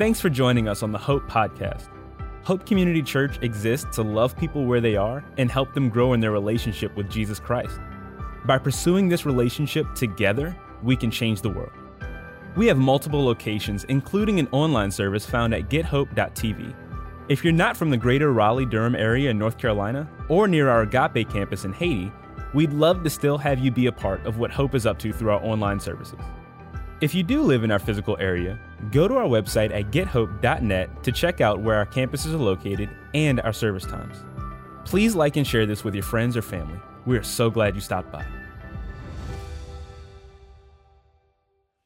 Thanks for joining us on the Hope Podcast. Hope Community Church exists to love people where they are and help them grow in their relationship with Jesus Christ. By pursuing this relationship together, we can change the world. We have multiple locations, including an online service found at gethope.tv. If you're not from the greater Raleigh Durham area in North Carolina or near our Agape campus in Haiti, we'd love to still have you be a part of what Hope is up to through our online services. If you do live in our physical area, go to our website at gethope.net to check out where our campuses are located and our service times. Please like and share this with your friends or family. We are so glad you stopped by.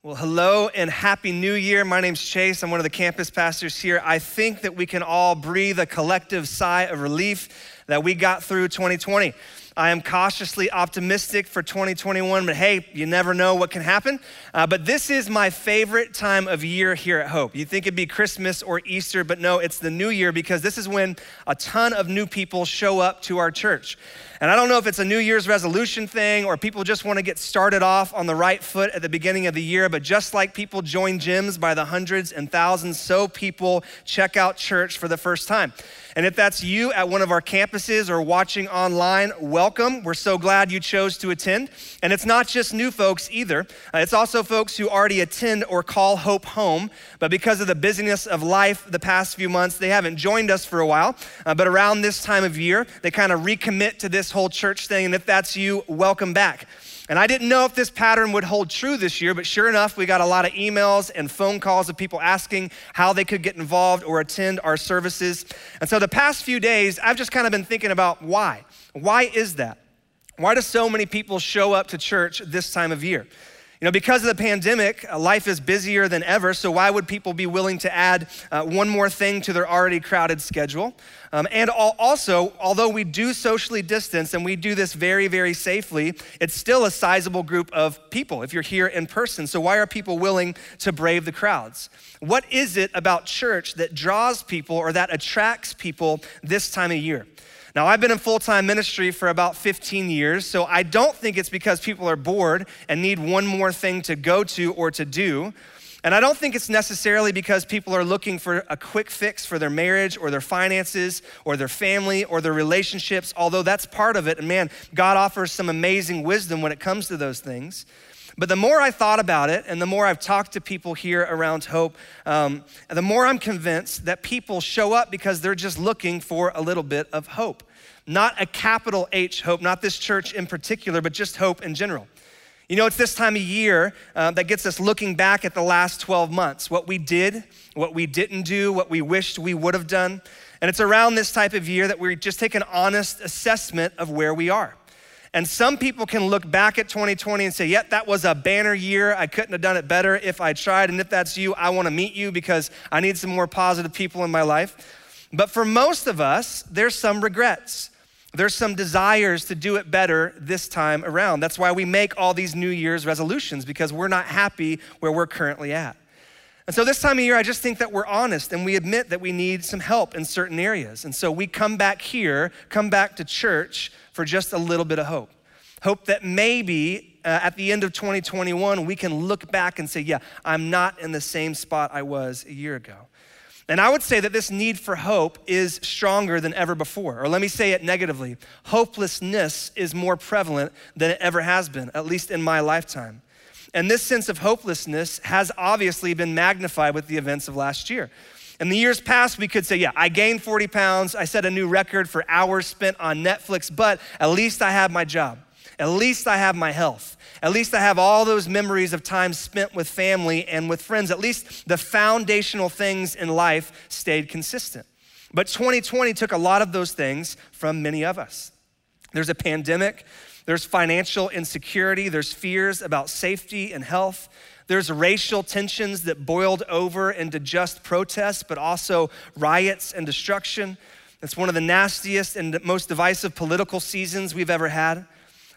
Well, hello and happy new year. My name's Chase. I'm one of the campus pastors here. I think that we can all breathe a collective sigh of relief that we got through 2020. I am cautiously optimistic for 2021, but hey, you never know what can happen. Uh, but this is my favorite time of year here at Hope. You think it'd be Christmas or Easter, but no, it's the new year because this is when a ton of new people show up to our church. And I don't know if it's a New Year's resolution thing or people just want to get started off on the right foot at the beginning of the year. But just like people join gyms by the hundreds and thousands, so people check out church for the first time. And if that's you at one of our campuses or watching online, welcome. We're so glad you chose to attend. And it's not just new folks either, uh, it's also folks who already attend or call Hope home. But because of the busyness of life the past few months, they haven't joined us for a while. Uh, but around this time of year, they kind of recommit to this whole church thing. And if that's you, welcome back. And I didn't know if this pattern would hold true this year, but sure enough, we got a lot of emails and phone calls of people asking how they could get involved or attend our services. And so the past few days, I've just kind of been thinking about why. Why is that? Why do so many people show up to church this time of year? You know, because of the pandemic, uh, life is busier than ever, so why would people be willing to add uh, one more thing to their already crowded schedule? Um, and also, although we do socially distance and we do this very, very safely, it's still a sizable group of people if you're here in person. So, why are people willing to brave the crowds? What is it about church that draws people or that attracts people this time of year? Now, I've been in full time ministry for about 15 years, so I don't think it's because people are bored and need one more thing to go to or to do. And I don't think it's necessarily because people are looking for a quick fix for their marriage or their finances or their family or their relationships, although that's part of it. And man, God offers some amazing wisdom when it comes to those things. But the more I thought about it and the more I've talked to people here around Hope, um, the more I'm convinced that people show up because they're just looking for a little bit of hope. Not a capital H hope, not this church in particular, but just hope in general. You know, it's this time of year uh, that gets us looking back at the last 12 months what we did, what we didn't do, what we wished we would have done. And it's around this type of year that we just take an honest assessment of where we are. And some people can look back at 2020 and say, yep, that was a banner year. I couldn't have done it better if I tried. And if that's you, I want to meet you because I need some more positive people in my life. But for most of us, there's some regrets. There's some desires to do it better this time around. That's why we make all these New Year's resolutions because we're not happy where we're currently at. And so this time of year, I just think that we're honest and we admit that we need some help in certain areas. And so we come back here, come back to church for just a little bit of hope. Hope that maybe uh, at the end of 2021, we can look back and say, yeah, I'm not in the same spot I was a year ago. And I would say that this need for hope is stronger than ever before. Or let me say it negatively hopelessness is more prevalent than it ever has been, at least in my lifetime. And this sense of hopelessness has obviously been magnified with the events of last year. In the years past, we could say, yeah, I gained 40 pounds. I set a new record for hours spent on Netflix, but at least I have my job. At least I have my health. At least I have all those memories of time spent with family and with friends. At least the foundational things in life stayed consistent. But 2020 took a lot of those things from many of us. There's a pandemic, there's financial insecurity, there's fears about safety and health. There's racial tensions that boiled over into just protests, but also riots and destruction. It's one of the nastiest and most divisive political seasons we've ever had.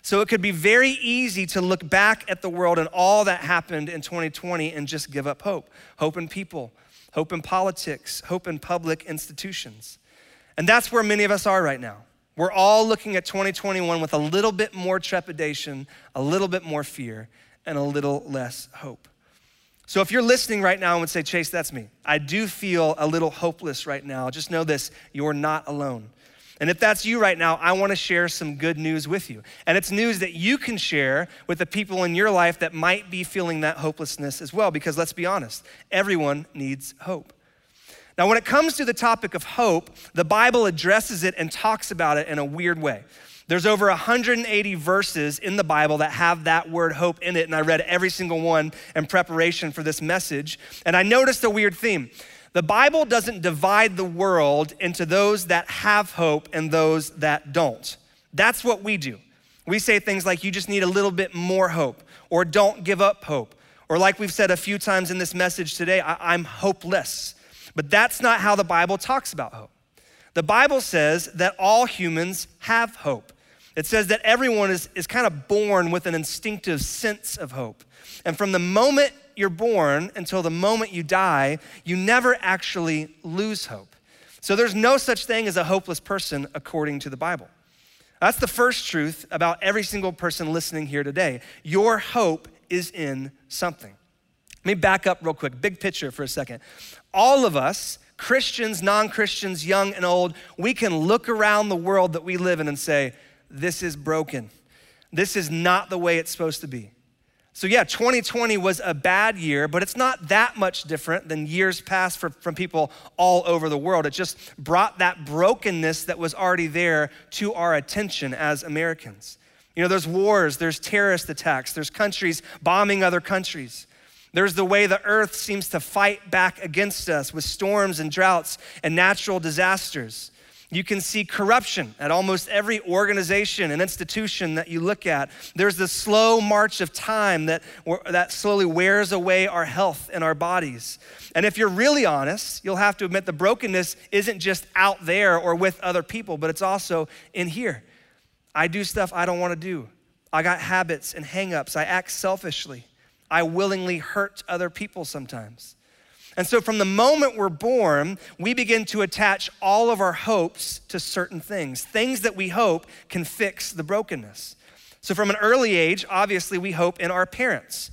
So it could be very easy to look back at the world and all that happened in 2020 and just give up hope hope in people, hope in politics, hope in public institutions. And that's where many of us are right now. We're all looking at 2021 with a little bit more trepidation, a little bit more fear, and a little less hope. So if you're listening right now and would say, Chase, that's me. I do feel a little hopeless right now. Just know this you're not alone. And if that's you right now, I want to share some good news with you. And it's news that you can share with the people in your life that might be feeling that hopelessness as well, because let's be honest, everyone needs hope. Now, when it comes to the topic of hope, the Bible addresses it and talks about it in a weird way. There's over 180 verses in the Bible that have that word hope in it, and I read every single one in preparation for this message. And I noticed a weird theme. The Bible doesn't divide the world into those that have hope and those that don't. That's what we do. We say things like, you just need a little bit more hope, or don't give up hope, or like we've said a few times in this message today, I- am hopeless. But that's not how the Bible talks about hope. The Bible says that all humans have hope. It says that everyone is, is kind of born with an instinctive sense of hope. And from the moment you're born until the moment you die, you never actually lose hope. So there's no such thing as a hopeless person according to the Bible. That's the first truth about every single person listening here today. Your hope is in something. Let me back up real quick, big picture for a second. All of us, Christians, non Christians, young and old, we can look around the world that we live in and say, this is broken. This is not the way it's supposed to be. So, yeah, 2020 was a bad year, but it's not that much different than years past for, from people all over the world. It just brought that brokenness that was already there to our attention as Americans. You know, there's wars, there's terrorist attacks, there's countries bombing other countries. There's the way the earth seems to fight back against us with storms and droughts and natural disasters. You can see corruption at almost every organization and institution that you look at. There's the slow march of time that, that slowly wears away our health and our bodies. And if you're really honest, you'll have to admit the brokenness isn't just out there or with other people, but it's also in here. I do stuff I don't want to do. I got habits and hangups. I act selfishly. I willingly hurt other people sometimes. And so, from the moment we're born, we begin to attach all of our hopes to certain things, things that we hope can fix the brokenness. So, from an early age, obviously, we hope in our parents.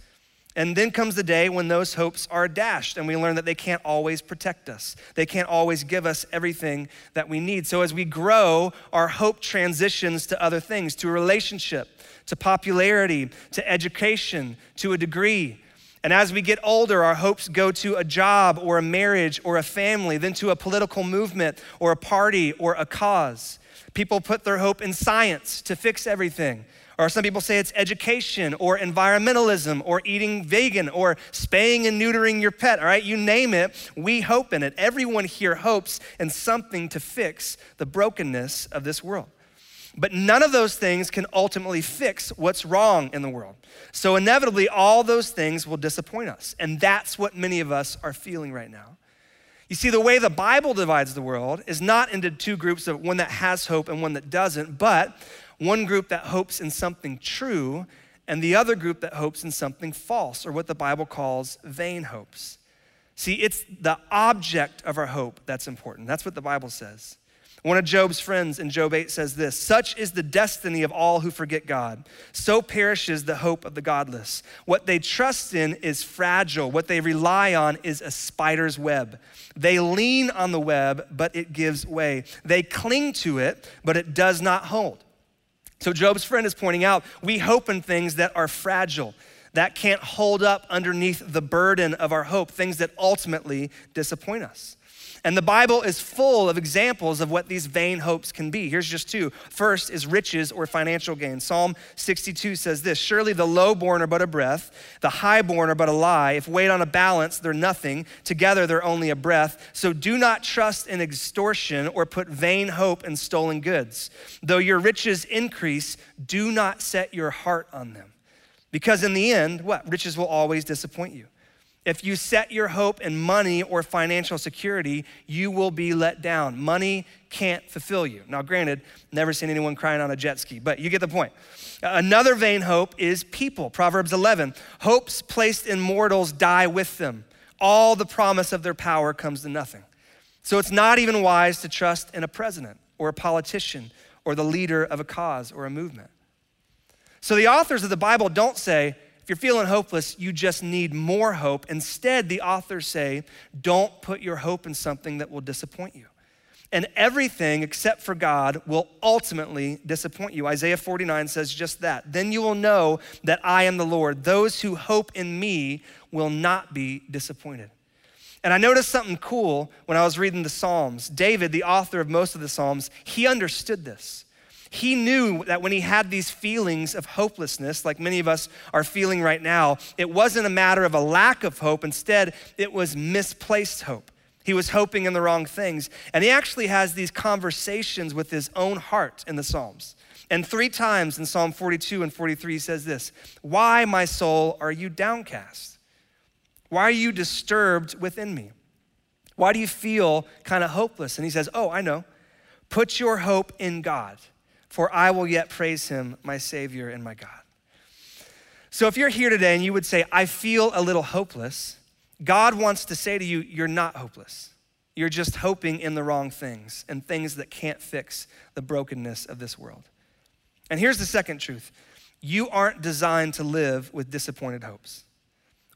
And then comes the day when those hopes are dashed, and we learn that they can't always protect us. They can't always give us everything that we need. So, as we grow, our hope transitions to other things, to a relationship, to popularity, to education, to a degree. And as we get older, our hopes go to a job or a marriage or a family, then to a political movement or a party or a cause. People put their hope in science to fix everything. Or some people say it's education or environmentalism or eating vegan or spaying and neutering your pet, all right? You name it, we hope in it. Everyone here hopes in something to fix the brokenness of this world. But none of those things can ultimately fix what's wrong in the world. So, inevitably, all those things will disappoint us. And that's what many of us are feeling right now. You see, the way the Bible divides the world is not into two groups of one that has hope and one that doesn't, but one group that hopes in something true and the other group that hopes in something false, or what the Bible calls vain hopes. See, it's the object of our hope that's important. That's what the Bible says. One of Job's friends in Job 8 says this Such is the destiny of all who forget God. So perishes the hope of the godless. What they trust in is fragile. What they rely on is a spider's web. They lean on the web, but it gives way. They cling to it, but it does not hold. So Job's friend is pointing out we hope in things that are fragile, that can't hold up underneath the burden of our hope, things that ultimately disappoint us. And the Bible is full of examples of what these vain hopes can be. Here's just two. First is riches or financial gain. Psalm 62 says this Surely the lowborn are but a breath, the highborn are but a lie. If weighed on a balance, they're nothing. Together, they're only a breath. So do not trust in extortion or put vain hope in stolen goods. Though your riches increase, do not set your heart on them. Because in the end, what? Riches will always disappoint you. If you set your hope in money or financial security, you will be let down. Money can't fulfill you. Now, granted, never seen anyone crying on a jet ski, but you get the point. Another vain hope is people. Proverbs 11 Hopes placed in mortals die with them. All the promise of their power comes to nothing. So it's not even wise to trust in a president or a politician or the leader of a cause or a movement. So the authors of the Bible don't say, If you're feeling hopeless, you just need more hope. Instead, the authors say, don't put your hope in something that will disappoint you. And everything except for God will ultimately disappoint you. Isaiah 49 says just that. Then you will know that I am the Lord. Those who hope in me will not be disappointed. And I noticed something cool when I was reading the Psalms. David, the author of most of the Psalms, he understood this. He knew that when he had these feelings of hopelessness, like many of us are feeling right now, it wasn't a matter of a lack of hope. Instead, it was misplaced hope. He was hoping in the wrong things. And he actually has these conversations with his own heart in the Psalms. And three times in Psalm 42 and 43, he says this Why, my soul, are you downcast? Why are you disturbed within me? Why do you feel kind of hopeless? And he says, Oh, I know. Put your hope in God for I will yet praise him, my Savior and my God. So if you're here today and you would say, I feel a little hopeless, God wants to say to you, You're not hopeless. You're just hoping in the wrong things and things that can't fix the brokenness of this world. And here's the second truth you aren't designed to live with disappointed hopes.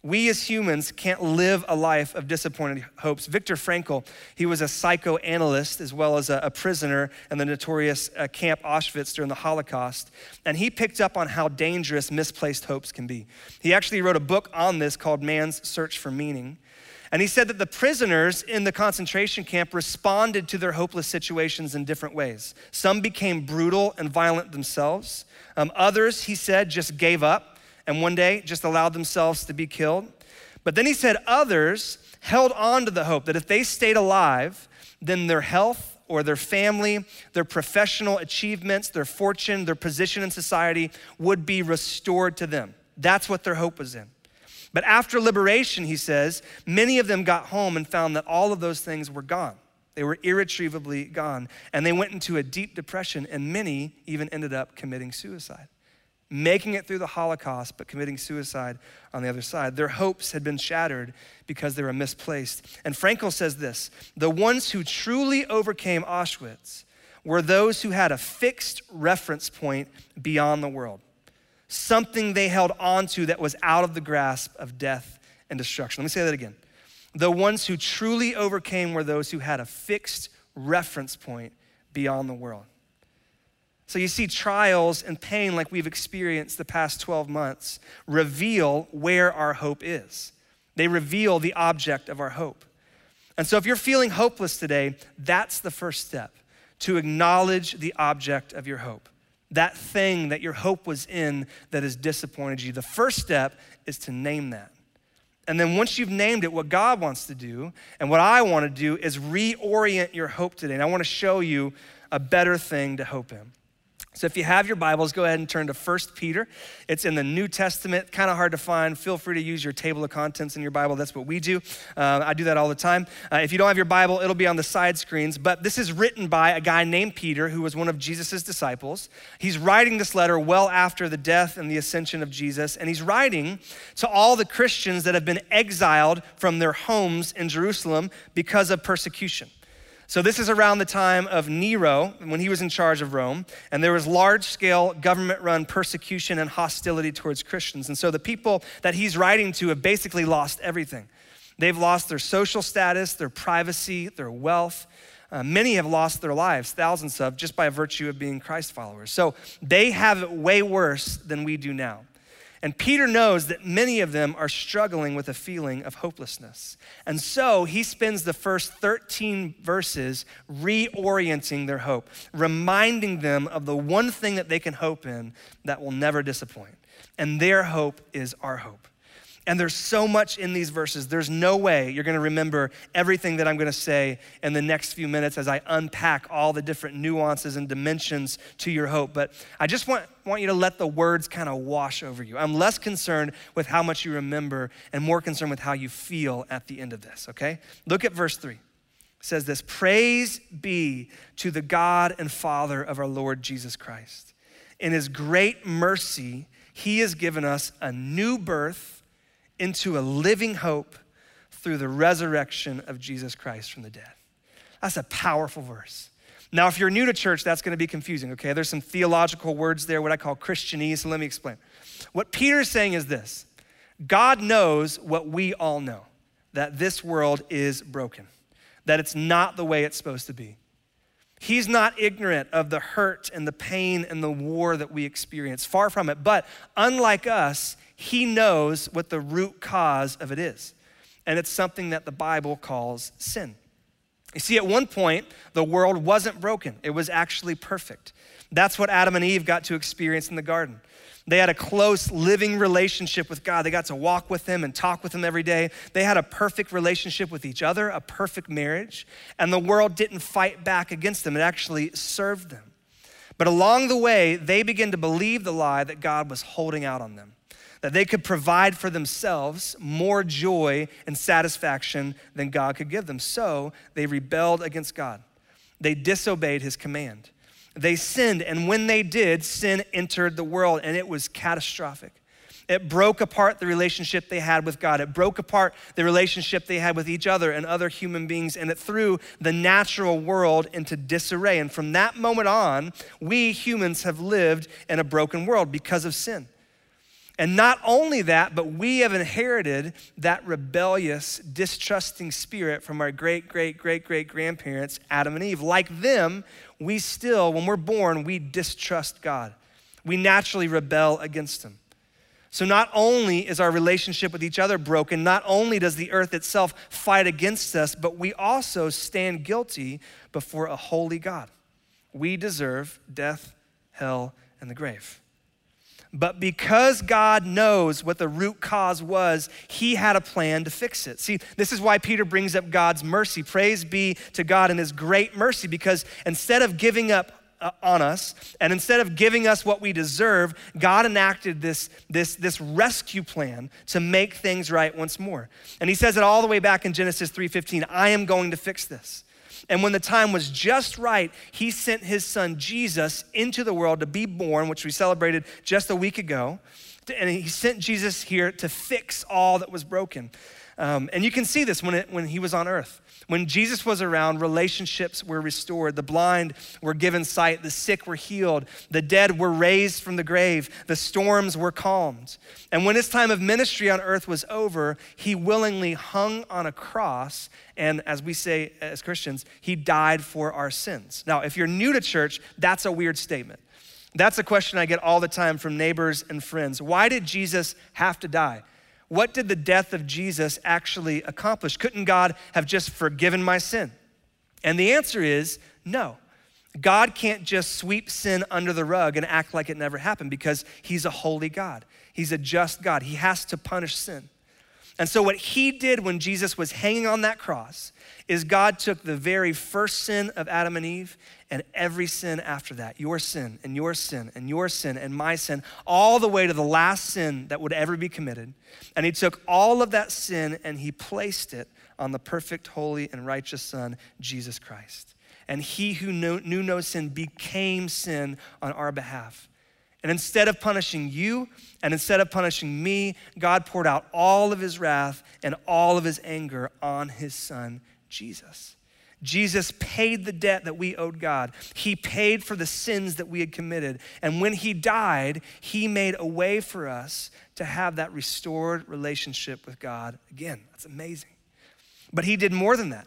We as humans can't live a life of disappointed hopes. Viktor Frankl, he was a psychoanalyst as well as a, a prisoner in the notorious uh, Camp Auschwitz during the Holocaust. And he picked up on how dangerous misplaced hopes can be. He actually wrote a book on this called Man's Search for Meaning. And he said that the prisoners in the concentration camp responded to their hopeless situations in different ways. Some became brutal and violent themselves. Um, others, he said, just gave up and one day just allowed themselves to be killed. But then he said others held on to the hope that if they stayed alive, then their health or their family, their professional achievements, their fortune, their position in society would be restored to them. That's what their hope was in. But after liberation, he says, many of them got home and found that all of those things were gone. They were irretrievably gone. And they went into a deep depression, and many even ended up committing suicide making it through the Holocaust, but committing suicide on the other side. Their hopes had been shattered because they were misplaced. And Frankl says this the ones who truly overcame Auschwitz were those who had a fixed reference point beyond the world, something they held onto that was out of the grasp of death and destruction. Let me say that again. The ones who truly overcame were those who had a fixed reference point beyond the world. So you see, trials and pain, like we've experienced the past 12 months, reveal where our hope is. They reveal the object of our hope. And so if you're feeling hopeless today, that's the first step to acknowledge the object of your hope. That thing that your hope was in that has disappointed you. The first step is to name that. And then once you've named it, what God wants to do and what I want to do is reorient your hope today. And I want to show you a better thing to hope in. So if you have your Bibles, go ahead and turn to 1 Peter. It's in the New Testament, kind of hard to find. Feel free to use your table of contents in your Bible. That's what we do. Uh, I do that all the time. Uh, if you don't have your Bible, it'll be on the side screens. But this is written by a guy named Peter, who was one of Jesus' disciples. He's writing this letter well after the death and the ascension of Jesus. And he's writing to all the Christians that have been exiled from their homes in Jerusalem because of persecution. So, this is around the time of Nero when he was in charge of Rome, and there was large scale government run persecution and hostility towards Christians. And so, the people that he's writing to have basically lost everything. They've lost their social status, their privacy, their wealth. Uh, many have lost their lives, thousands of, just by virtue of being Christ followers. So, they have it way worse than we do now. And Peter knows that many of them are struggling with a feeling of hopelessness. And so he spends the first 13 verses reorienting their hope, reminding them of the one thing that they can hope in that will never disappoint. And their hope is our hope. And there's so much in these verses. There's no way you're going to remember everything that I'm going to say in the next few minutes as I unpack all the different nuances and dimensions to your hope. But I just want, want you to let the words kind of wash over you. I'm less concerned with how much you remember and more concerned with how you feel at the end of this, okay? Look at verse 3. It says this Praise be to the God and Father of our Lord Jesus Christ. In his great mercy, he has given us a new birth into a living hope through the resurrection of Jesus Christ from the dead. That's a powerful verse. Now, if you're new to church, that's going to be confusing, okay? There's some theological words there, what I call Christianese, so let me explain. What Peter's saying is this God knows what we all know that this world is broken, that it's not the way it's supposed to be. He's not ignorant of the hurt and the pain and the war that we experience, far from it. But unlike us, he knows what the root cause of it is. And it's something that the Bible calls sin. You see, at one point, the world wasn't broken, it was actually perfect. That's what Adam and Eve got to experience in the garden. They had a close living relationship with God. They got to walk with Him and talk with Him every day. They had a perfect relationship with each other, a perfect marriage, and the world didn't fight back against them. It actually served them. But along the way, they began to believe the lie that God was holding out on them, that they could provide for themselves more joy and satisfaction than God could give them. So they rebelled against God, they disobeyed His command. They sinned, and when they did, sin entered the world, and it was catastrophic. It broke apart the relationship they had with God. It broke apart the relationship they had with each other and other human beings, and it threw the natural world into disarray. And from that moment on, we humans have lived in a broken world because of sin. And not only that, but we have inherited that rebellious, distrusting spirit from our great, great, great, great grandparents, Adam and Eve. Like them, we still, when we're born, we distrust God. We naturally rebel against Him. So, not only is our relationship with each other broken, not only does the earth itself fight against us, but we also stand guilty before a holy God. We deserve death, hell, and the grave. But because God knows what the root cause was, he had a plan to fix it. See, this is why Peter brings up God's mercy. Praise be to God and his great mercy, because instead of giving up uh, on us, and instead of giving us what we deserve, God enacted this, this, this rescue plan to make things right once more. And he says it all the way back in Genesis 3:15, I am going to fix this. And when the time was just right, he sent his son Jesus into the world to be born, which we celebrated just a week ago. And he sent Jesus here to fix all that was broken. Um, and you can see this when, it, when he was on earth. When Jesus was around, relationships were restored. The blind were given sight. The sick were healed. The dead were raised from the grave. The storms were calmed. And when his time of ministry on earth was over, he willingly hung on a cross. And as we say as Christians, he died for our sins. Now, if you're new to church, that's a weird statement. That's a question I get all the time from neighbors and friends. Why did Jesus have to die? What did the death of Jesus actually accomplish? Couldn't God have just forgiven my sin? And the answer is no. God can't just sweep sin under the rug and act like it never happened because he's a holy God. He's a just God. He has to punish sin. And so, what he did when Jesus was hanging on that cross is God took the very first sin of Adam and Eve and every sin after that your sin, and your sin, and your sin, and my sin, all the way to the last sin that would ever be committed. And he took all of that sin and he placed it on the perfect, holy, and righteous Son, Jesus Christ. And he who knew, no sin became sin on our behalf. And instead of punishing you and instead of punishing me, God poured out all of his wrath and all of his anger on his son, Jesus. Jesus paid the debt that we owed God. He paid for the sins that we had committed. And when he died, he made a way for us to have that restored relationship with God again. That's amazing. But he did more than that.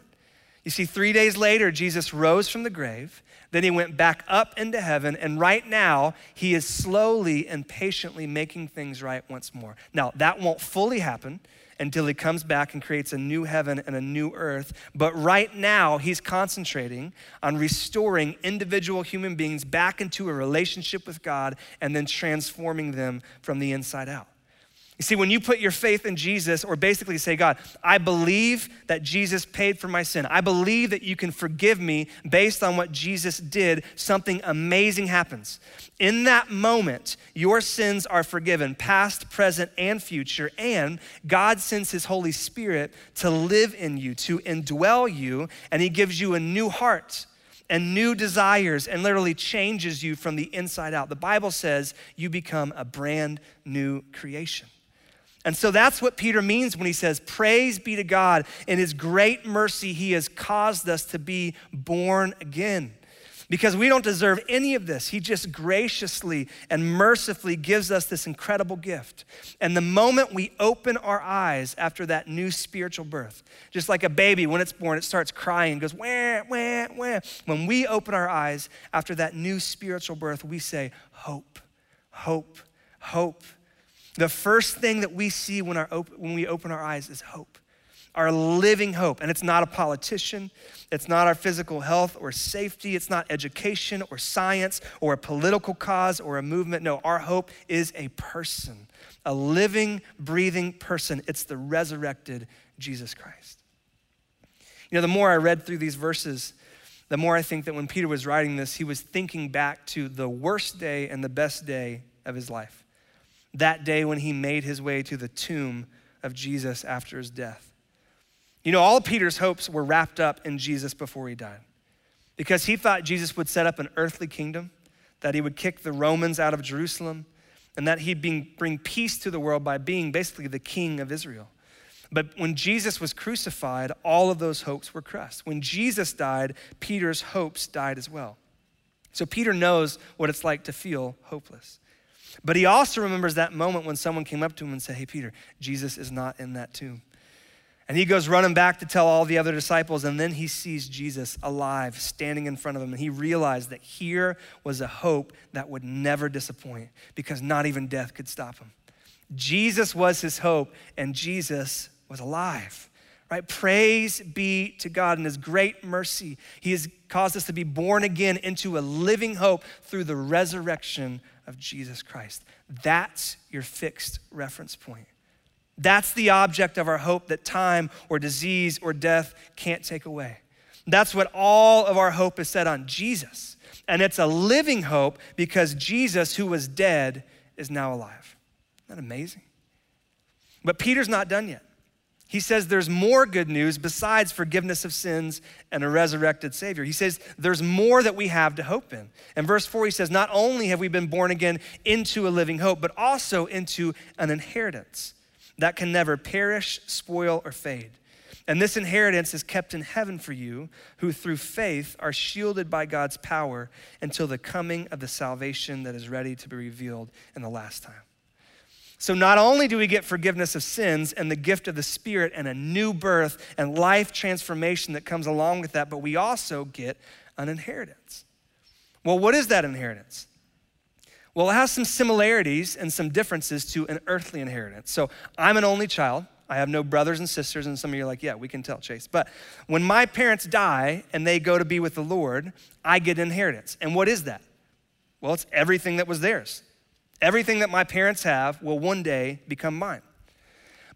You see, three days later, Jesus rose from the grave. Then he went back up into heaven. And right now, he is slowly and patiently making things right once more. Now, that won't fully happen until he comes back and creates a new heaven and a new earth. But right now, he's concentrating on restoring individual human beings back into a relationship with God and then transforming them from the inside out. You see, when you put your faith in Jesus, or basically say, God, I believe that Jesus paid for my sin, I believe that you can forgive me based on what Jesus did, something amazing happens. In that moment, your sins are forgiven, past, present, and future, and God sends His Holy Spirit to live in you, to indwell you, and He gives you a new heart and new desires and literally changes you from the inside out. The Bible says you become a brand new creation. And so that's what Peter means when he says, Praise be to God. In his great mercy, he has caused us to be born again. because we don't deserve any of this. He just graciously and mercifully gives us this incredible gift. And the moment we open our eyes after that new spiritual birth, just like a baby, when it's born, it starts crying, goes, wah, wah, wah. When we open our eyes after that new spiritual birth, we say, hope, hope, hope. The first thing that we see when, our op- when we open our eyes is hope our living hope. And it's not a politician, it's not our physical health or safety, it's not education or science or a political cause or a movement. No, our hope is a person, a living, breathing person. It's the resurrected Jesus Christ. You know, the more I read through these verses, the more I think that when Peter was writing this, he was thinking back to the worst day and the best day of his life. That day when he made his way to the tomb of Jesus after his death. You know, all Peter's hopes were wrapped up in Jesus before he died because he thought Jesus would set up an earthly kingdom, that he would kick the Romans out of Jerusalem, and that he'd bring peace to the world by being basically the king of Israel. But when Jesus was crucified, all of those hopes were crushed. When Jesus died, Peter's hopes died as well. So Peter knows what it's like to feel hopeless. But he also remembers that moment when someone came up to him and said, Hey, Peter, Jesus is not in that tomb. And he goes running back to tell all the other disciples, and then he sees Jesus alive, standing in front of him. And he realized that here was a hope that would never disappoint because not even death could stop him. Jesus was his hope, and Jesus was alive. Right? Praise be to God in his great mercy. He has caused us to be born again into a living hope through the resurrection of Jesus Christ. That's your fixed reference point. That's the object of our hope that time or disease or death can't take away. That's what all of our hope is set on Jesus. And it's a living hope because Jesus, who was dead, is now alive. Isn't that amazing? But Peter's not done yet. He says there's more good news besides forgiveness of sins and a resurrected Savior. He says there's more that we have to hope in. And verse 4, he says, Not only have we been born again into a living hope, but also into an inheritance that can never perish, spoil, or fade. And this inheritance is kept in heaven for you, who through faith are shielded by God's power until the coming of the salvation that is ready to be revealed in the last time. So, not only do we get forgiveness of sins and the gift of the Spirit and a new birth and life transformation that comes along with that, but we also get an inheritance. Well, what is that inheritance? Well, it has some similarities and some differences to an earthly inheritance. So I'm an only child. I have no brothers and sisters, and some of you are like, yeah, we can tell, Chase. But when my parents die and they go to be with the Lord, I get inheritance. And what is that? Well, it's everything that was theirs. Everything that my parents have will one day become mine.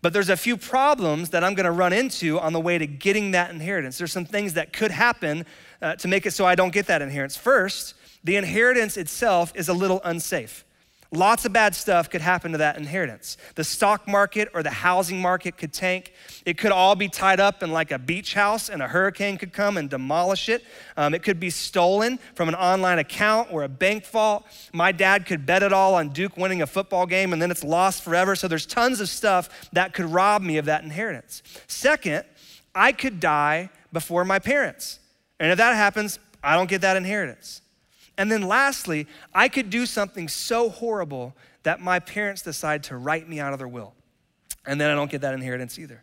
But there's a few problems that I'm going to run into on the way to getting that inheritance. There's some things that could happen uh, to make it so I don't get that inheritance. First, the inheritance itself is a little unsafe. Lots of bad stuff could happen to that inheritance. The stock market or the housing market could tank. It could all be tied up in like a beach house, and a hurricane could come and demolish it. Um, it could be stolen from an online account or a bank vault. My dad could bet it all on Duke winning a football game, and then it's lost forever. So there's tons of stuff that could rob me of that inheritance. Second, I could die before my parents. And if that happens, I don't get that inheritance. And then lastly, I could do something so horrible that my parents decide to write me out of their will. And then I don't get that inheritance either.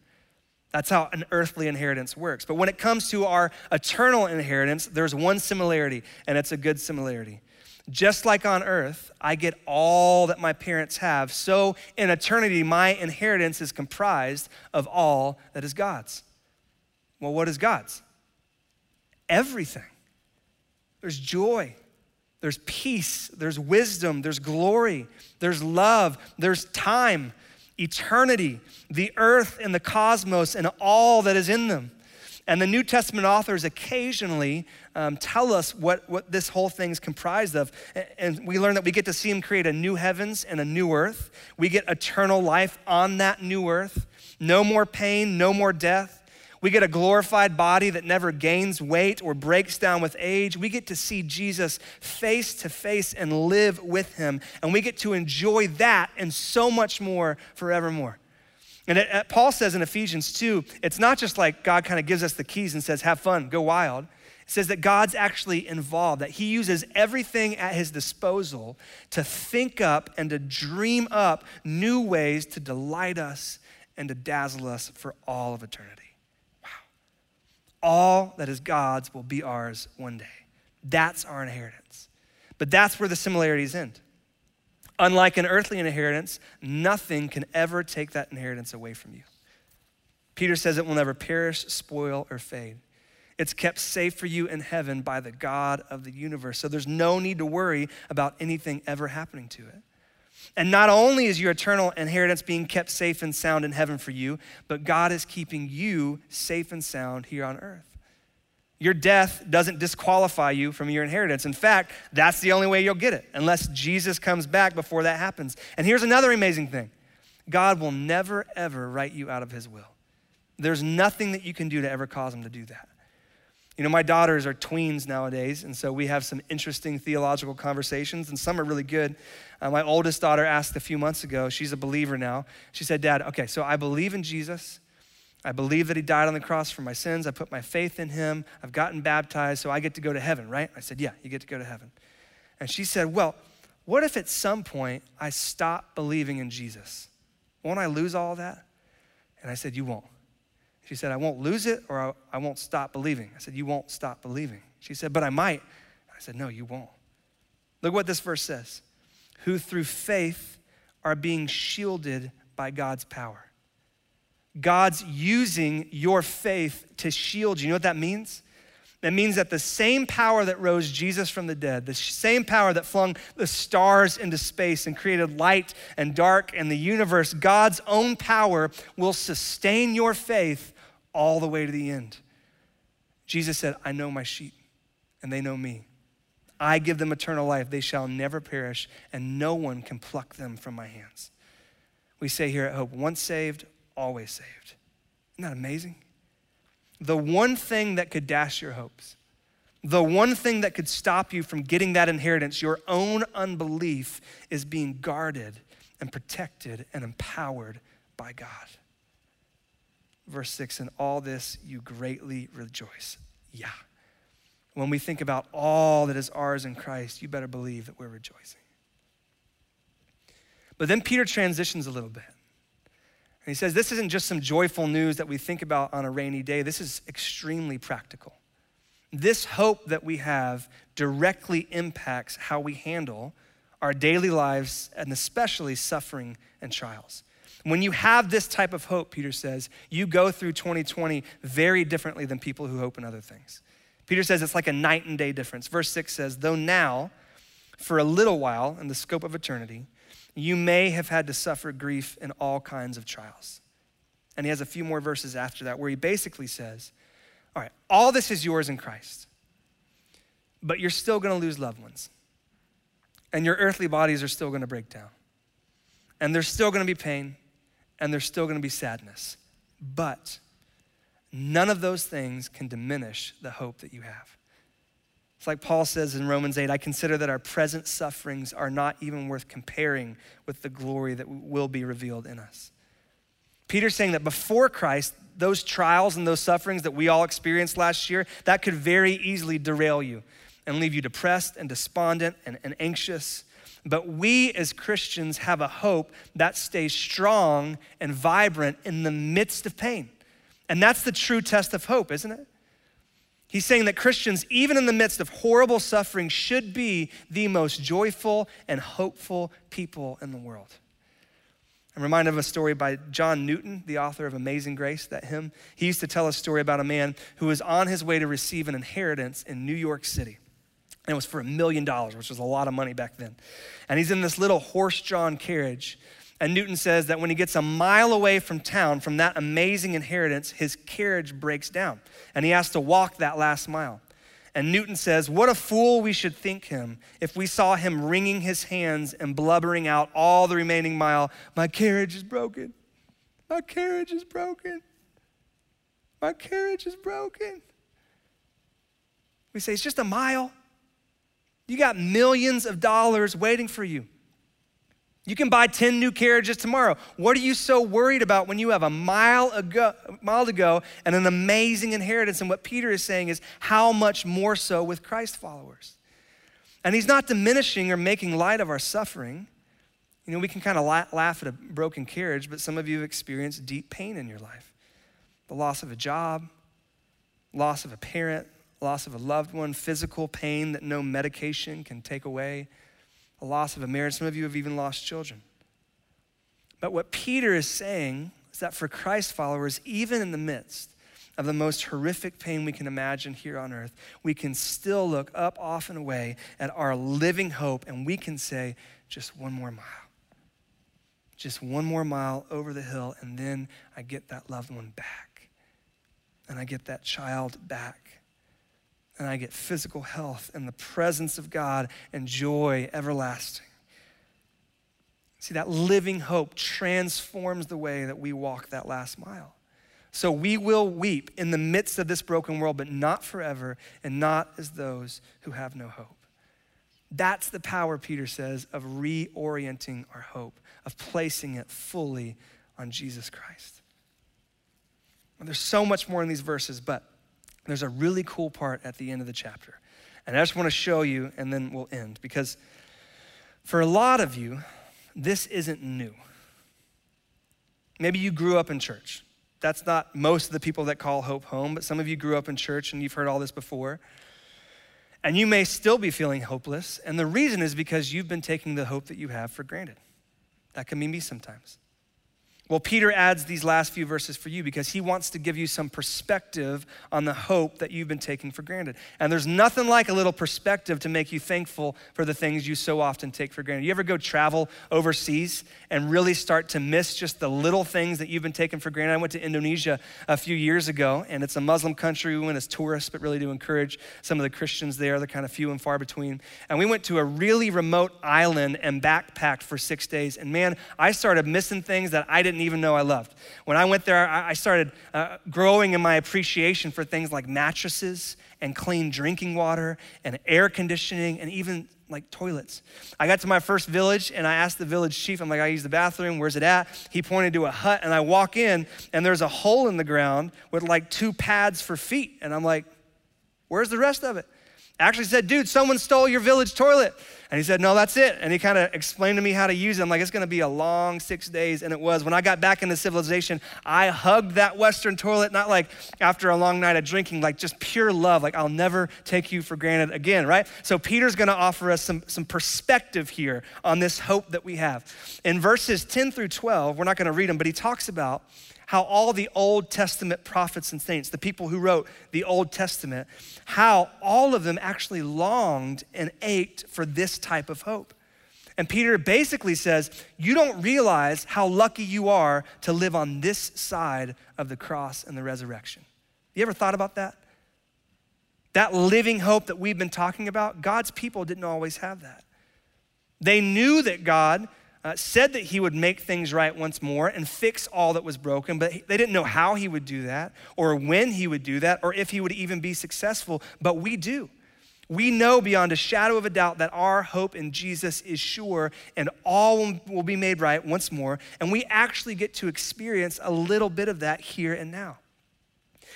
That's how an earthly inheritance works. But when it comes to our eternal inheritance, there's one similarity, and it's a good similarity. Just like on earth, I get all that my parents have, so in eternity, my inheritance is comprised of all that is God's. Well, what is God's? Everything. There's joy, there's peace, there's wisdom, there's glory, there's love, there's time, eternity, the earth and the cosmos and all that is in them. And the New Testament authors occasionally um, tell us what, what this whole thing is comprised of. And we learn that we get to see Him create a new heavens and a new earth. We get eternal life on that new earth. No more pain, no more death. We get a glorified body that never gains weight or breaks down with age. We get to see Jesus face to face and live with him. And we get to enjoy that and so much more forevermore. And it, it, Paul says in Ephesians 2, it's not just like God kind of gives us the keys and says, have fun, go wild. It says that God's actually involved, that He uses everything at His disposal to think up and to dream up new ways to delight us and to dazzle us for all of eternity. All that is God's will be ours one day. That's our inheritance. But that's where the similarities end. Unlike an earthly inheritance, nothing can ever take that inheritance away from you. Peter says it will never perish, spoil, or fade. It's kept safe for you in heaven by the God of the universe. So there's no need to worry about anything ever happening to it. And not only is your eternal inheritance being kept safe and sound in heaven for you, but God is keeping you safe and sound here on earth. Your death doesn't disqualify you from your inheritance. In fact, that's the only way you'll get it, unless Jesus comes back before that happens. And here's another amazing thing God will never, ever write you out of his will. There's nothing that you can do to ever cause him to do that. You know, my daughters are tweens nowadays, and so we have some interesting theological conversations, and some are really good. Uh, my oldest daughter asked a few months ago, she's a believer now. She said, Dad, okay, so I believe in Jesus. I believe that he died on the cross for my sins. I put my faith in him. I've gotten baptized, so I get to go to heaven, right? I said, Yeah, you get to go to heaven. And she said, Well, what if at some point I stop believing in Jesus? Won't I lose all that? And I said, You won't. She said, I won't lose it or I won't stop believing. I said, You won't stop believing. She said, But I might. I said, No, you won't. Look what this verse says who through faith are being shielded by God's power. God's using your faith to shield you. You know what that means? That means that the same power that rose Jesus from the dead, the same power that flung the stars into space and created light and dark and the universe, God's own power will sustain your faith all the way to the end. Jesus said, I know my sheep, and they know me. I give them eternal life. They shall never perish, and no one can pluck them from my hands. We say here at Hope, once saved, always saved. Isn't that amazing? The one thing that could dash your hopes, the one thing that could stop you from getting that inheritance, your own unbelief, is being guarded and protected and empowered by God. Verse 6 In all this you greatly rejoice. Yeah. When we think about all that is ours in Christ, you better believe that we're rejoicing. But then Peter transitions a little bit. And he says, This isn't just some joyful news that we think about on a rainy day, this is extremely practical. This hope that we have directly impacts how we handle our daily lives and especially suffering and trials. When you have this type of hope, Peter says, you go through 2020 very differently than people who hope in other things. Peter says it's like a night and day difference. Verse 6 says, Though now, for a little while, in the scope of eternity, you may have had to suffer grief in all kinds of trials. And he has a few more verses after that where he basically says, All right, all this is yours in Christ, but you're still gonna lose loved ones. And your earthly bodies are still gonna break down. And there's still gonna be pain and there's still going to be sadness. But none of those things can diminish the hope that you have. It's like Paul says in Romans 8 I consider that our present sufferings are not even worth comparing with the glory that will be revealed in us. Peter's saying that before Christ, those trials and those sufferings that we all experienced last year, that could very easily derail you and leave you depressed and despondent and, and anxious. But we as Christians have a hope that stays strong and vibrant in the midst of pain. And that's the true test of hope, isn't it? He's saying that Christians, even in the midst of horrible suffering, should be the most joyful and hopeful people in the world. I'm reminded of a story by John Newton, the author of Amazing Grace, that hymn. He used to tell a story about a man who was on his way to receive an inheritance in New York City. And it was for a million dollars, which was a lot of money back then. And he's in this little horse drawn carriage. And Newton says that when he gets a mile away from town, from that amazing inheritance, his carriage breaks down. And he has to walk that last mile. And Newton says, What a fool we should think him if we saw him wringing his hands and blubbering out all the remaining mile, My carriage is broken. My carriage is broken. My carriage is broken. We say, It's just a mile. You got millions of dollars waiting for you. You can buy 10 new carriages tomorrow. What are you so worried about when you have a mile, ago, mile to go and an amazing inheritance? And what Peter is saying is how much more so with Christ followers. And he's not diminishing or making light of our suffering. You know, we can kind of laugh at a broken carriage, but some of you have experienced deep pain in your life the loss of a job, loss of a parent, loss of a loved one, physical pain that no medication can take away a loss of a marriage. Some of you have even lost children. But what Peter is saying is that for Christ followers, even in the midst of the most horrific pain we can imagine here on earth, we can still look up off and away at our living hope and we can say, just one more mile. Just one more mile over the hill, and then I get that loved one back. And I get that child back and I get physical health and the presence of God and joy everlasting. See, that living hope transforms the way that we walk that last mile. So we will weep in the midst of this broken world, but not forever and not as those who have no hope. That's the power, Peter says, of reorienting our hope, of placing it fully on Jesus Christ. And there's so much more in these verses, but there's a really cool part at the end of the chapter. And I just want to show you, and then we'll end. Because for a lot of you, this isn't new. Maybe you grew up in church. That's not most of the people that call hope home, but some of you grew up in church and you've heard all this before. And you may still be feeling hopeless. And the reason is because you've been taking the hope that you have for granted. That can be me sometimes. Well, Peter adds these last few verses for you because he wants to give you some perspective on the hope that you've been taking for granted. And there's nothing like a little perspective to make you thankful for the things you so often take for granted. You ever go travel overseas and really start to miss just the little things that you've been taking for granted? I went to Indonesia a few years ago, and it's a Muslim country. We went as tourists, but really to encourage some of the Christians there. They're kind of few and far between. And we went to a really remote island and backpacked for six days. And man, I started missing things that I didn't didn't even know I loved. When I went there, I started uh, growing in my appreciation for things like mattresses and clean drinking water and air conditioning and even like toilets. I got to my first village and I asked the village chief, I'm like, I use the bathroom, where's it at? He pointed to a hut and I walk in and there's a hole in the ground with like two pads for feet. And I'm like, where's the rest of it? Actually said, dude, someone stole your village toilet. And he said, No, that's it. And he kind of explained to me how to use it. I'm like, It's going to be a long six days. And it was. When I got back into civilization, I hugged that Western toilet, not like after a long night of drinking, like just pure love. Like, I'll never take you for granted again, right? So, Peter's going to offer us some, some perspective here on this hope that we have. In verses 10 through 12, we're not going to read them, but he talks about how all the Old Testament prophets and saints, the people who wrote the Old Testament, how all of them actually longed and ached for this type of hope. And Peter basically says, You don't realize how lucky you are to live on this side of the cross and the resurrection. You ever thought about that? That living hope that we've been talking about, God's people didn't always have that. They knew that God uh, said that he would make things right once more and fix all that was broken, but they didn't know how he would do that or when he would do that or if he would even be successful. But we do. We know beyond a shadow of a doubt that our hope in Jesus is sure and all will be made right once more. And we actually get to experience a little bit of that here and now.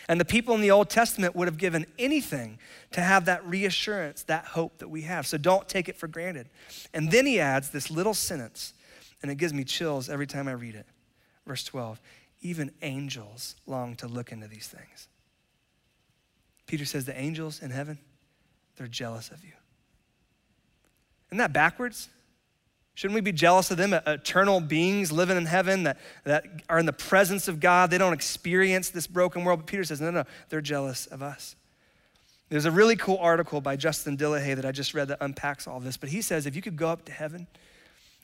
And the people in the Old Testament would have given anything to have that reassurance, that hope that we have. So don't take it for granted. And then he adds this little sentence and it gives me chills every time I read it. Verse 12 even angels long to look into these things. Peter says the angels in heaven, they're jealous of you. Isn't that backwards? Shouldn't we be jealous of them, uh, eternal beings living in heaven that, that are in the presence of God? They don't experience this broken world. But Peter says, no, no, they're jealous of us. There's a really cool article by Justin Dillehay that I just read that unpacks all this. But he says if you could go up to heaven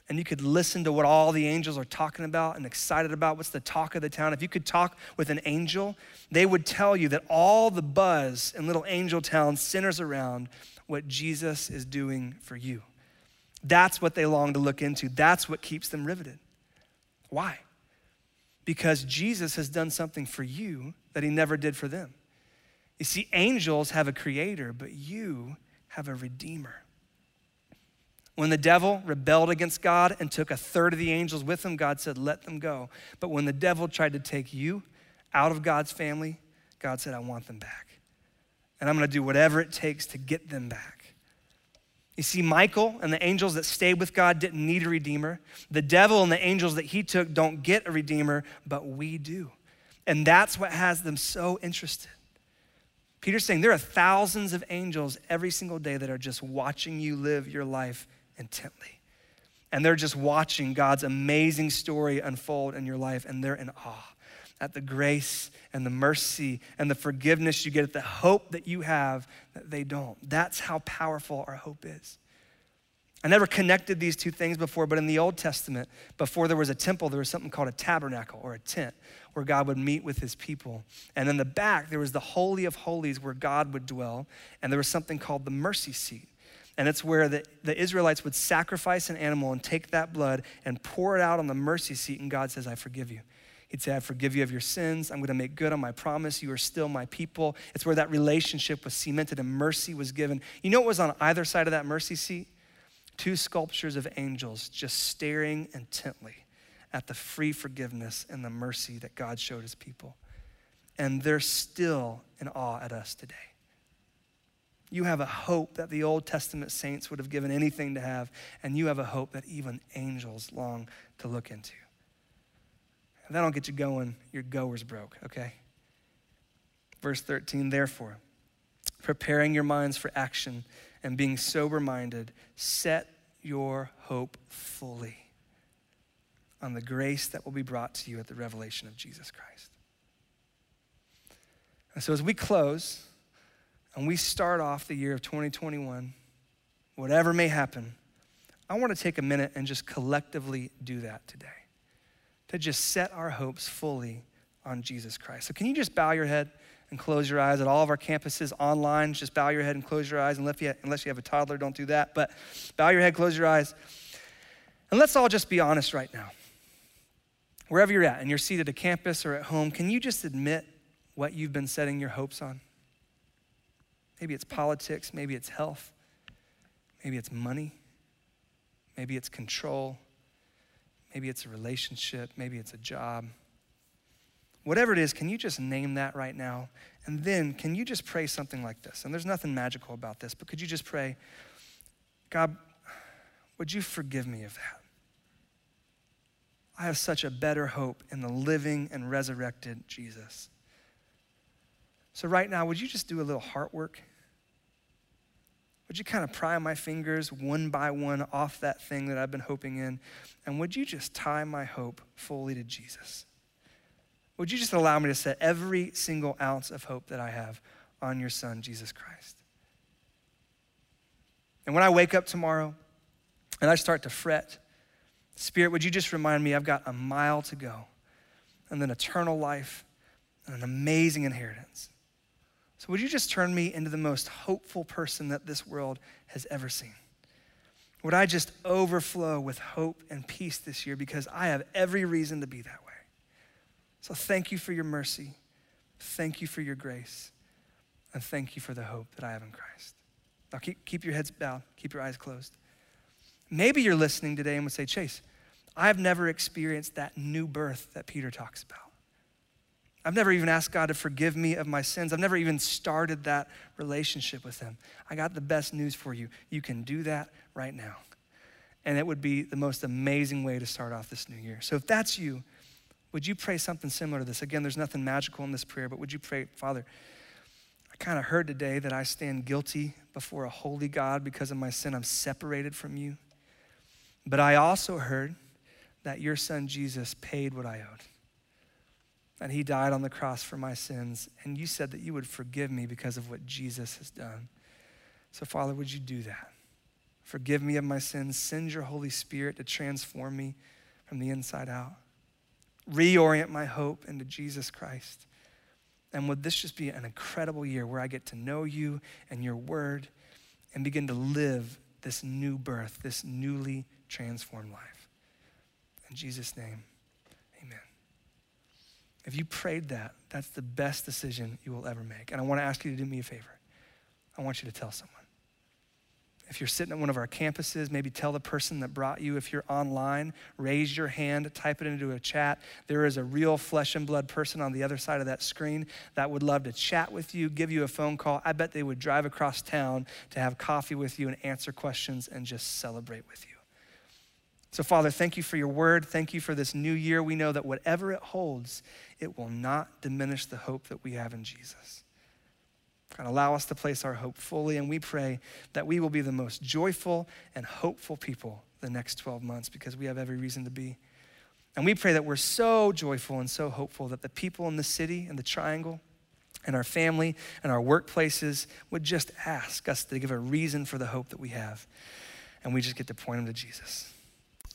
and you could listen to what all the angels are talking about and excited about what's the talk of the town. If you could talk with an angel they would tell you that all the buzz in little angel town centers around what jesus is doing for you. That's what they long to look into. That's what keeps them riveted. Why? Because jesus has done something for you that he never did for them. You see angels have a creator but you have a redeemer When the devil rebelled against God and took a third of the angels with him, God said, Let them go. But when the devil tried to take you out of God's family, God said, I want them back. And I'm going to do whatever it takes to get them back. You see, Michael and the angels that stayed with God didn't need a redeemer. The devil and the angels that he took don't get a redeemer, but we do. And that's what has them so interested. Peter's saying there are thousands of angels every single day that are just watching you live your life intently. And they're just watching God's amazing story unfold in your life, and they're in awe at the grace and the mercy and the forgiveness you get, at the hope that you have that they don't. That's how powerful our hope is. I never connected these two things before, but in the Old Testament, before there was a temple, there was something called a tabernacle or a tent where God would meet with his people. And in the back, there was the Holy of Holies where God would dwell, and there was something called the mercy seat. And it's where the, the Israelites would sacrifice an animal and take that blood and pour it out on the mercy seat, and God says, I forgive you. He'd say, I forgive you of your sins. I'm going to make good on my promise. You are still my people. It's where that relationship was cemented and mercy was given. You know what was on either side of that mercy seat? Two sculptures of angels just staring intently at the free forgiveness and the mercy that God showed his people. And they're still in awe at us today. You have a hope that the Old Testament saints would have given anything to have, and you have a hope that even angels long to look into. If that don't get you going, your goer's broke, okay? Verse 13, therefore, preparing your minds for action and being sober minded, set your hope fully on the grace that will be brought to you at the revelation of Jesus Christ. And so, as we close and we start off the year of 2021, whatever may happen, I want to take a minute and just collectively do that today to just set our hopes fully on Jesus Christ. So, can you just bow your head and close your eyes at all of our campuses online? Just bow your head and close your eyes. Unless you, unless you have a toddler, don't do that. But bow your head, close your eyes. And let's all just be honest right now. Wherever you're at, and you're seated at campus or at home, can you just admit what you've been setting your hopes on? Maybe it's politics, maybe it's health, maybe it's money, maybe it's control, Maybe it's a relationship, maybe it's a job. Whatever it is, can you just name that right now? And then can you just pray something like this? And there's nothing magical about this, but could you just pray, God, would you forgive me of that? I have such a better hope in the living and resurrected Jesus. So, right now, would you just do a little heart work? Would you kind of pry my fingers one by one off that thing that I've been hoping in? And would you just tie my hope fully to Jesus? Would you just allow me to set every single ounce of hope that I have on your Son, Jesus Christ? And when I wake up tomorrow and I start to fret, Spirit, would you just remind me I've got a mile to go and then eternal life and an amazing inheritance? So, would you just turn me into the most hopeful person that this world has ever seen? Would I just overflow with hope and peace this year because I have every reason to be that way? So, thank you for your mercy. Thank you for your grace. And thank you for the hope that I have in Christ. Now, keep, keep your heads bowed, keep your eyes closed. Maybe you're listening today and would say, Chase, I've never experienced that new birth that Peter talks about. I've never even asked God to forgive me of my sins. I've never even started that relationship with Him. I got the best news for you. You can do that right now. And it would be the most amazing way to start off this new year. So if that's you, would you pray something similar to this? Again, there's nothing magical in this prayer, but would you pray, Father, I kind of heard today that I stand guilty before a holy God because of my sin. I'm separated from you. But I also heard that your son Jesus paid what I owed that he died on the cross for my sins. And you said that you would forgive me because of what Jesus has done. So, Father, would you do that? Forgive me of my sins. Send your Holy Spirit to transform me from the inside out. Reorient my hope into Jesus Christ. And would this just be an incredible year where I get to know you and your word and begin to live this new birth, this newly transformed life? In Jesus' name. If you prayed that, that's the best decision you will ever make. And I want to ask you to do me a favor. I want you to tell someone. If you're sitting at one of our campuses, maybe tell the person that brought you. If you're online, raise your hand, type it into a chat. There is a real flesh and blood person on the other side of that screen that would love to chat with you, give you a phone call. I bet they would drive across town to have coffee with you and answer questions and just celebrate with you. So, Father, thank you for your word. Thank you for this new year. We know that whatever it holds, it will not diminish the hope that we have in Jesus. God, allow us to place our hope fully, and we pray that we will be the most joyful and hopeful people the next 12 months because we have every reason to be. And we pray that we're so joyful and so hopeful that the people in the city and the triangle and our family and our workplaces would just ask us to give a reason for the hope that we have. And we just get to point them to Jesus.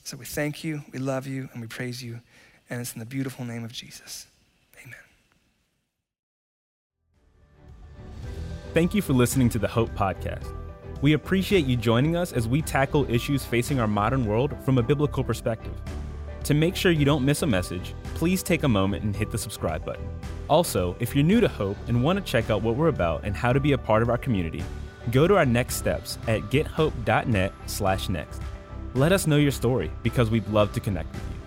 So we thank you, we love you, and we praise you. And it's in the beautiful name of Jesus. Amen. Thank you for listening to the Hope Podcast. We appreciate you joining us as we tackle issues facing our modern world from a biblical perspective. To make sure you don't miss a message, please take a moment and hit the subscribe button. Also, if you're new to Hope and want to check out what we're about and how to be a part of our community, go to our next steps at gethope.net/next. Let us know your story because we'd love to connect with you.